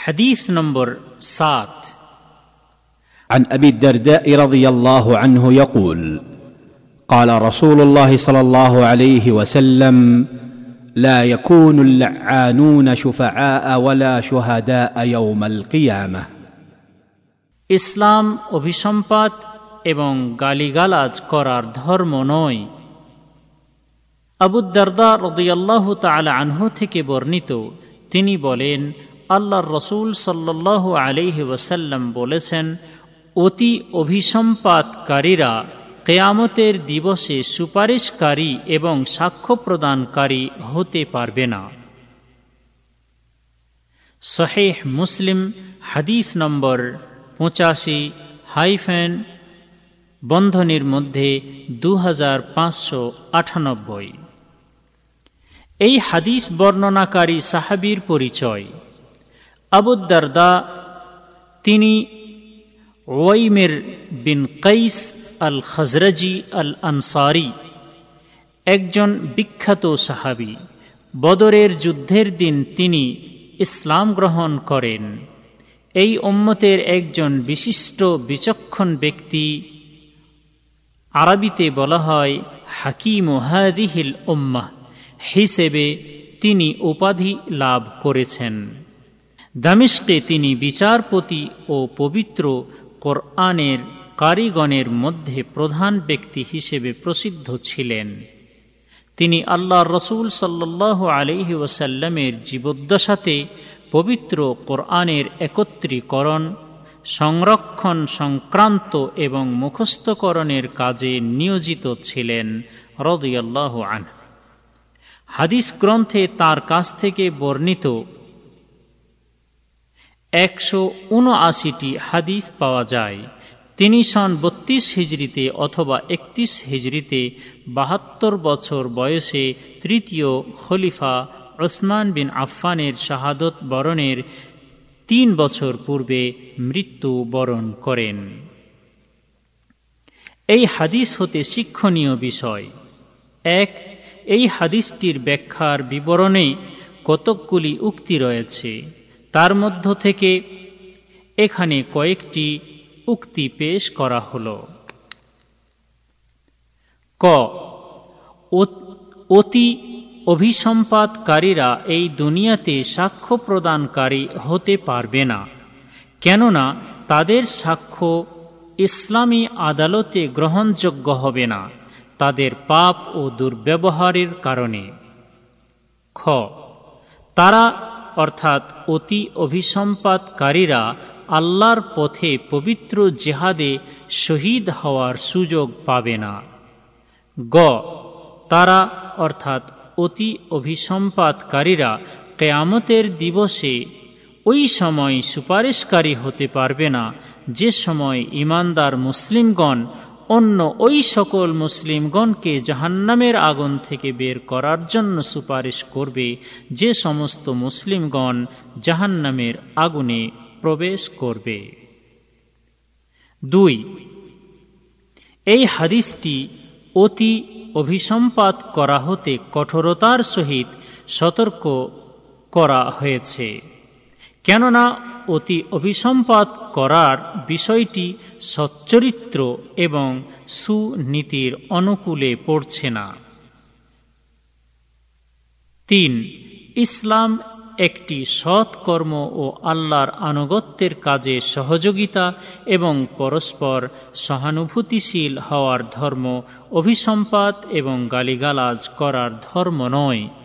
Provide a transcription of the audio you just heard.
حديث نمبر سات عن ابي الدرداء رضي الله عنه يقول قال رسول الله صلى الله عليه وسلم لا يكون اللعانون شفعاء ولا شهداء يوم القيامه ইসলাম অভিসম্পাত এবং গালিগালাজ করার ধর্ম নয় আবুদ্দারদা রদিয়াল্লাহ তালা আনহু থেকে বর্ণিত তিনি বলেন আল্লাহর রসুল সাল্লাহ আলিহি ওসাল্লাম বলেছেন, অতি অভিসম্পাতকারীরা কেয়ামতের দিবসে সুপারিশকারী এবং সাক্ষ্য প্রদানকারী হতে পারবে না। শহেহ মুসলিম হাদিস নম্বর পঁচাশি হাইফেন বন্ধনীর মধ্যে দু এই হাদিস বর্ণনাকারী সাহাবির পরিচয়। আবুদ্দারদা তিনি ওয়াইমের বিন কৈস আল খজরজি আল আনসারি একজন বিখ্যাত সাহাবি। বদরের যুদ্ধের দিন তিনি ইসলাম গ্রহণ করেন। এই উম্মতের একজন বিশিষ্ট বিচক্ষণ ব্যক্তি আরবিতে বলা হয় হাকিম হাদিহিল উম্মাহ, হিসেবে তিনি উপাধি লাভ করেছেন। দামিশকে তিনি বিচারপতি ও পবিত্র কোরআনের কারিগণের মধ্যে প্রধান ব্যক্তি হিসেবে প্রসিদ্ধ ছিলেন। তিনি আল্লাহ রসুল সাল্লাহ আলহি ওসাল্লামের জীবদ্দশাতে পবিত্র কোরআনের একত্রীকরণ, সংরক্ষণ সংক্রান্ত এবং মুখস্থকরণের কাজে নিয়োজিত ছিলেন রদিয়াল্লাহ আন হাদিস গ্রন্থে তার কাছ থেকে বর্ণিত একশো উনআশিটি হাদিস পাওয়া যায়। তিনি সন বত্রিশ হিজড়িতে অথবা একত্রিশ হিজড়িতে বাহাত্তর বছর বয়সে তৃতীয় খলিফা ওসমান বিন আফফানের শাহাদত বরণের তিন বছর পূর্বে মৃত্যু বরণ করেন। এই হাদিস হতে শিক্ষণীয় বিষয়। এক, এই হাদিসটির ব্যাখ্যার বিবরণে কতকগুলি উক্তি রয়েছে। তার মধ্য থেকে এখানে কয়েকটি উক্তি পেশ করা হল। ক, অতি অভিসম্পাদকারীরা এই দুনিয়াতে সাক্ষ্য প্রদানকারী হতে পারবে না, কেননা তাদের সাক্ষ্য ইসলামী আদালতে গ্রহণযোগ্য হবে না, তাদের পাপ ও দুর্ব্যবহারের কারণে। খ, তারা অর্থাৎ অতি অভিসম্পাদকারীরা আল্লাহর পথে পবিত্র জেহাদে শহীদ হওয়ার সুযোগ পাবে না। গ, তারা অর্থাৎ অতি অভিসম্পাদকারীরা কেয়ামতের দিবসে ওই সময় সুপারিশকারী হতে পারবে না, যে সময় ইমানদার মুসলিমগণ অন্য ওই সকল মুসলিমগণকে জাহান্নামের আগুন থেকে বের করার জন্য সুপারিশ করবে যে সমস্ত মুসলিমগণ জাহান্নামের আগুনে প্রবেশ করবে। দুই, এই হাদিসটি অতি অভিসম্পাত করা হতে কঠোরতার সহিত সতর্ক করা হয়েছে। কেননা অতি অভিসম্পাত করার বিষয়টি সচ্চরিত্র এবং সুনীতির অনুকূলে পড়ছে না। তিন, ইসলাম একটি সৎকর্ম ও আল্লাহর আনুগত্যের কাজে সহযোগিতা এবং পরস্পর সহানুভূতিশীল হওয়ার ধর্ম, অভিসম্পাত এবং গালিগালাজ করার ধর্ম নয়।